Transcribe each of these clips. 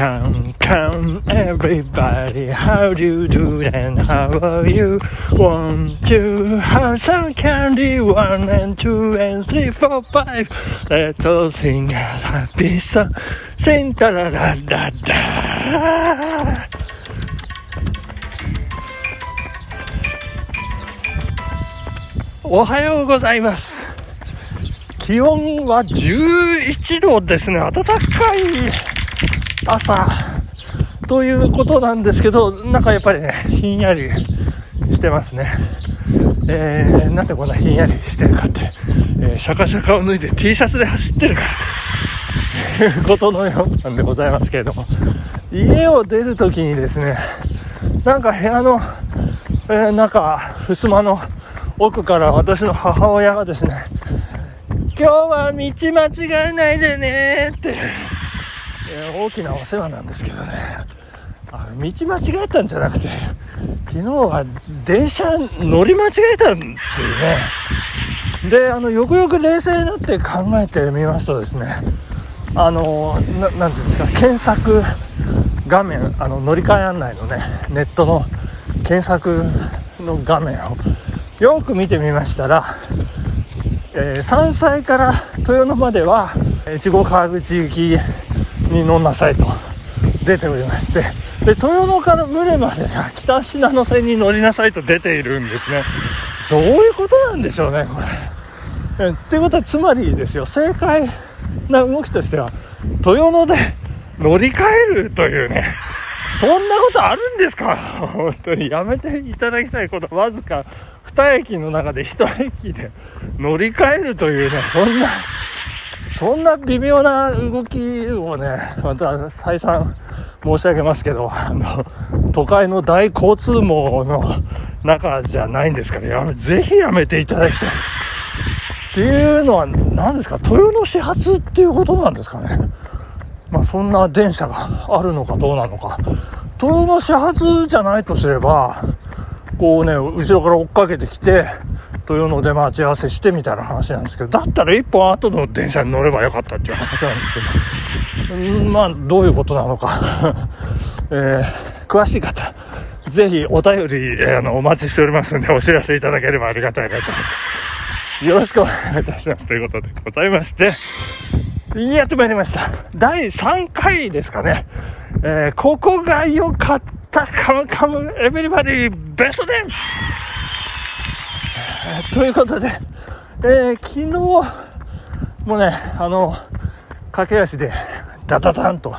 come, come, everybody. How do you do and how are you? One, two, have some candy. One and two and three, four, five. Let's all sing a happy song. Sing da da da da da. おはようございます。気温は11度ですね。暖かい朝ということなんですけど、なんかやっぱりね、ひんやりしてますね。えー、なんでこんなひんやりしてるかって、えーシャカシャカを脱いで T シャツで走ってるからということのようなんでございますけれども、家を出るときにですね、なんか部屋の、えー中、襖の奥から私の母親がですね、今日は道間違えないでねって、え大きなお世話なんですけどね、あの道間違えたんじゃなくて、昨日は電車乗り間違えたっていうね。で、あの、よくよく冷静になって考えてみますとですね、あの、ななんていうんですか、検索画面、あの、乗り換え案内のね、ネットの検索の画面をよく見てみましたら、えー山菜から豊野までは越後川口行きに乗んなさいと。出ておりまして。で豊野から牟礼までが北信濃線に乗りなさいと出ているんですね。どういうことなんでしょうねこれ。えっていうことはつまりですよ正解な動きとしては豊野で乗り換えるというね。そんなことあるんですか？本当にやめていただきたいこと。わずか2駅の中で1駅で乗り換えるというねそんなそんな微妙な動きをねまた再三申し上げますけどあの都会の大交通網の中じゃないんですからやめぜひやめていただきたい。っていうのは何ですか？豊野始発っていうことなんですかね？まあ、そんな電車があるのかどうなのか。東の始発じゃないとすれば、こうね、後ろから追っかけてきて、豊野で待ち合わせしてみたいな話なんですけど、だったら一本後の電車に乗ればよかったっていう話なんですけど、まあ、どういうことなのか。えー詳しい方、ぜひお便り、えーあの、お待ちしておりますので、お知らせいただければありがたいなと。よろしくお願いいたします。ということでございまして、やってまいりました。第3回ですかね。えーここが良かった、カムカム、エブリバディ、ベストデン、え ーということで、えー昨日もね、あの、駆け足でダダダンと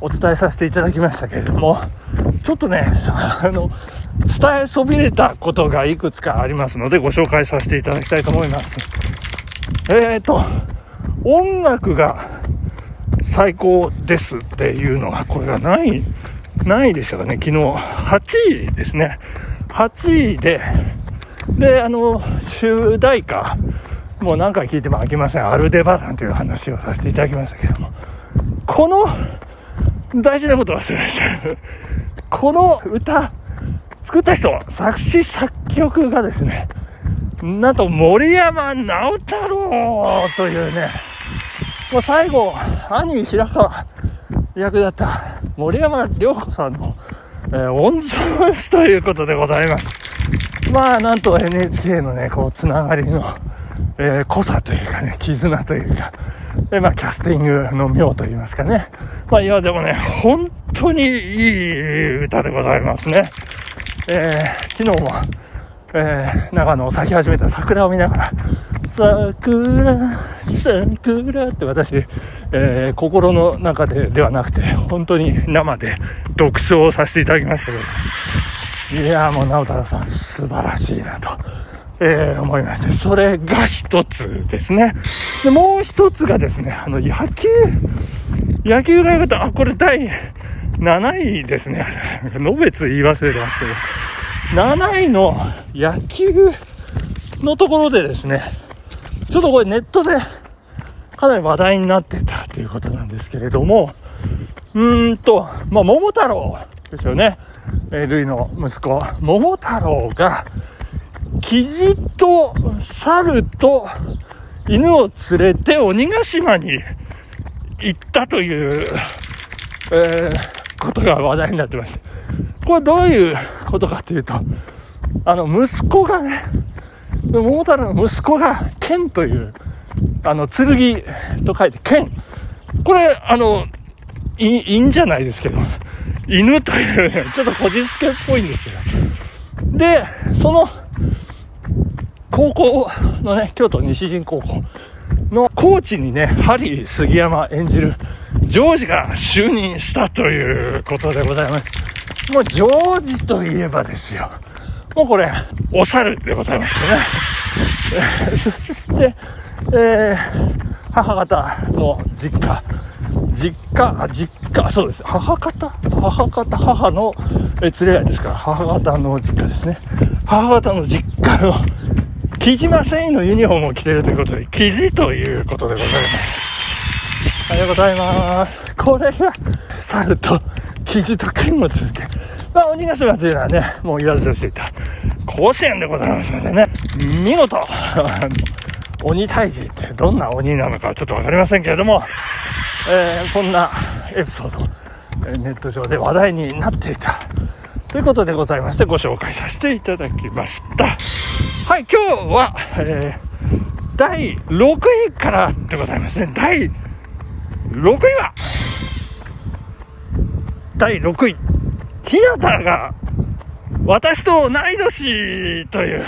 お伝えさせていただきましたけれども、ちょっとね、あの、伝えそびれたことがいくつかありますので、ご紹介させていただきたいと思います。えーと、音楽が最高ですっていうのは、これがない、ないでしょうね。昨日、8位ですね。8位で、で、あの、主題歌、もう何回聞いても飽きません。アルデバランという話をさせていただきましたけども、この、大事なこと忘れました。この歌、作った人、作詞作曲がですね、なんと森山直太朗というね、もう最後、兄平川役だった森山良子さんの、えー御曹司ということでございます。まあ、なんと NHK のね、こう、つながりの、えー濃さというかね、絆というか、で、まあ、キャスティングの妙といいますかね。まあ、いや、でもね、本当にいい歌でございますね。えー昨日も、えー長野を咲き始めた桜を見ながら、桜、桜って私、えー心の中でではなくて、本当に生で読書をさせていただきましたけど、いやーもう直太朗さん素晴らしいなと、えー思いまして、それが一つですね。で、もう一つがですね、あの野球、野球が良かった。あ、これ第7位ですね。のべつ言い忘れてますけど。7位の野球のところでですね、ちょっとこれネットでかなり話題になってたということなんですけれども、うーんと、まあ、桃太郎ですよね。えー、ルイの息子、桃太郎が、キジと猿と犬を連れて鬼ヶ島に行ったというえー、ことが話題になってました。これどういうことかというと、あの、息子がね、桃太郎の息子が、剣という、あの、剣と書いて剣。これ、あの、いいんじゃないですけど、犬という、ね、ちょっとこじつけっぽいんですけど。で、その、高校のね、京都西陣高校のコーチにね、ハリー杉山演じるジョージが就任したということでございます。もうジョージといえばですよ。もうこれ、お猿でございますよね。そして、えー、母方の実家、実家、実家、そうです。母方？母方、母のえ連れ合いですから、母方の実家ですね。母方の実家の木島繊維のユニフォームを着ているということで、生地ということでございます。おはようございます。これが、猿と生地と剣をついて、まあ、鬼ヶ島というのはね、もう言わずとしていた、甲子園でございますのでね、見事、鬼退治ってどんな鬼なのかちょっとわかりませんけれども、えー、そんなエピソード、ネット上で話題になっていた。ということでございましてご紹介させていただきました。はい、今日は、えー、第6位からでございますね。第6位は、第6位、日向が私と同い年という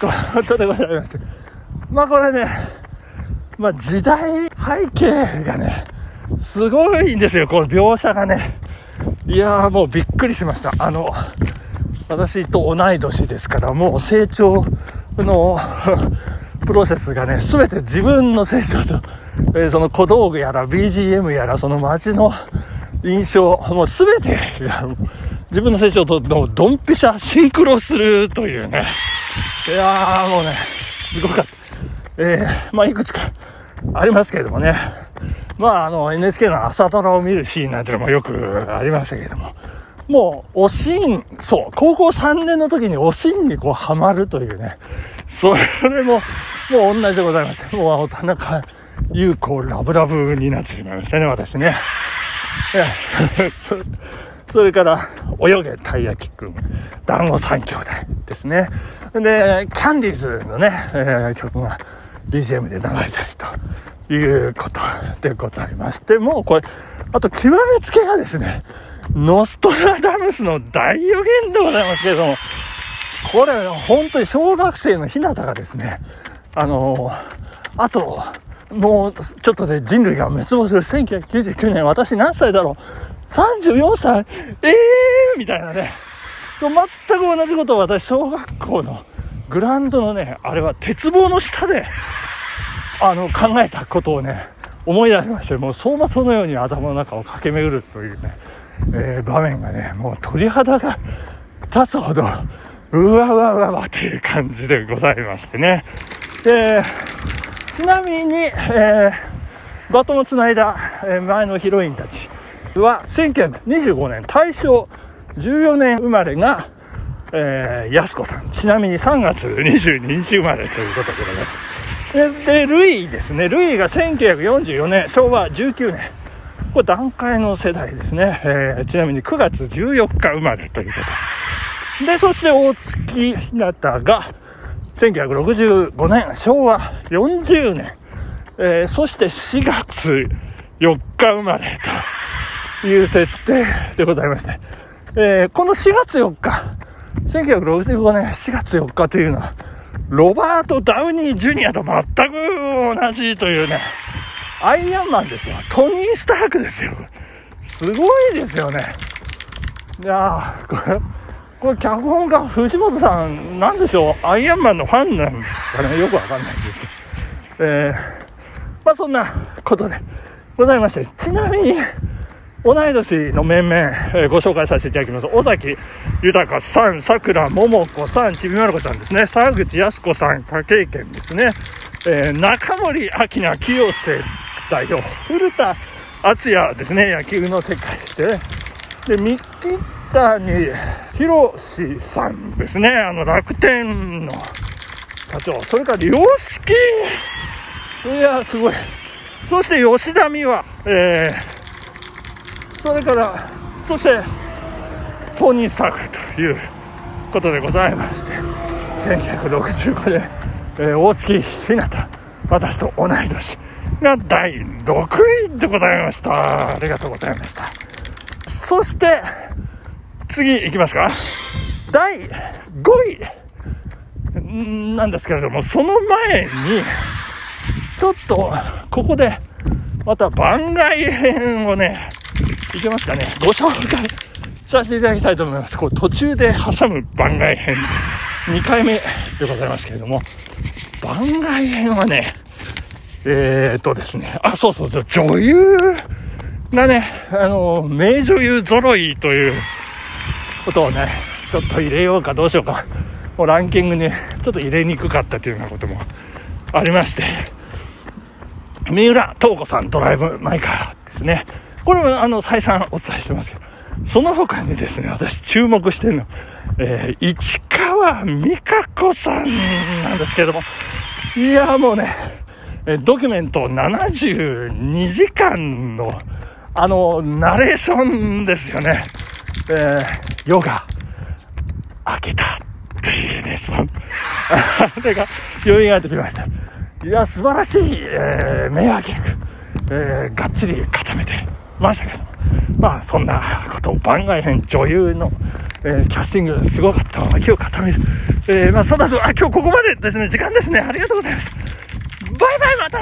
ことでございまして。まあこれね、まあ時代背景がね、すごいんですよ、この描写がね。いやーもうびっくりしました。あの、私と同い年ですから、もう成長のプロセスがね、すべて自分の成長と、えー、その小道具やら BGM やら、その街の印象、もうすべて自分の成長とのドンピシャシンクロするというね。いやーもうね、すごかった。えー、まあいくつかありますけれどもね。まああの NHK の朝ドラを見るシーンなんてのもよくありましたけれども。もう、おしん、そう、高校3年の時におしんにこうハマるというね、それも、もう同じでございます。もう、田中優子ラブラブになってしまいましたね、私ね。それから、泳げたい焼きくん、団子三兄弟ですね。で、キャンディーズのね、えー、曲が BGM で流れたりということでございまして、もうこれ、あと極めつけがですね、ノストラダムスの大予言でございますけれども、これ、本当に小学生の日向がですね、あのあと、もう、ちょっとね、人類が滅亡する1999年、私何歳だろう ?34 歳？ええーみたいなね。全く同じことを私、小学校のグランドのね、あれは鉄棒の下で、あの、考えたことをね、思い出しまして、もう走馬灯のように頭の中を駆け巡るというね、えー、場面がね、もう鳥肌が立つほど、うわうわうわわという感じでございましてね。で、ちなみに、えー、バトンをつないだ、前のヒロインたちは、1925年、大正14年生まれが、えー、安子さん。ちなみに3月22日生まれということでございます。で、でルイですね。ルイが1944年、昭和19年。これ段階の世代ですね。えー、ちなみに9月14日生まれということ。で、そして大月ひなたが1965年、昭和40年、えー、そして4月4日生まれという設定でございまして、えー、この4月4日、1965年4月4日というのは、ロバート・ダウニー・ジュニアと全く同じというね、アイアンマンですよ。トニー・スタークですよ。すごいですよね。いやー、これ、これ脚本家、藤本さん、なんでしょう、アイアンマンのファンなんかね、よくわかんないんですけど。えー、まあそんなことでございまして、ちなみに、同い年の面々、えー、ご紹介させていただきます。尾崎豊さん、桜桃子さん、ちびまる子ちゃんですね。沢口靖子さん、家計券ですね。えー、中森明菜、清瀬代表、古田敦也ですね、野球の世界で。で、三木谷博さんですね、あの楽天の社長。それから良識。いや、すごい。そして吉田美和、えそれからそしてトニー・スタークということでございまして1965年、えー、大月ひなた私と同い年が第6位でございました。ありがとうございました。そして次行きますか。第5位。なんですけれどもその前にちょっとここでまた番外編をねいけますかね？ご紹介 させていただきたいと思います。こう途中で挟む番外編、2回目でございますけれども、番外編はね、えー、っとですね、あ、そうそうそう、女優がね、あの、名女優揃いということをね、ちょっと入れようかどうしようか、もうランキングにちょっと入れにくかったというようなこともありまして、三浦透子さんドライブ・マイカーですね。これもあの再三お伝えしてますけど、その他にですね、私注目してるの、えー、市川美香子さんなんですけれども、いや、もうね、ドキュメント72時間の、あの、ナレーションですよね。えー、ヨガ、開けたっていうね、その、あれが、蘇ってきました。いや、素晴らしい、えー、迷惑客、えー、がっちり固めてましたけどまあそんなこと番外編女優の、えー、キャスティングすごかった脇を固める、えー、まあそうだとあ今日ここまでですね。時間ですね。ありがとうございました。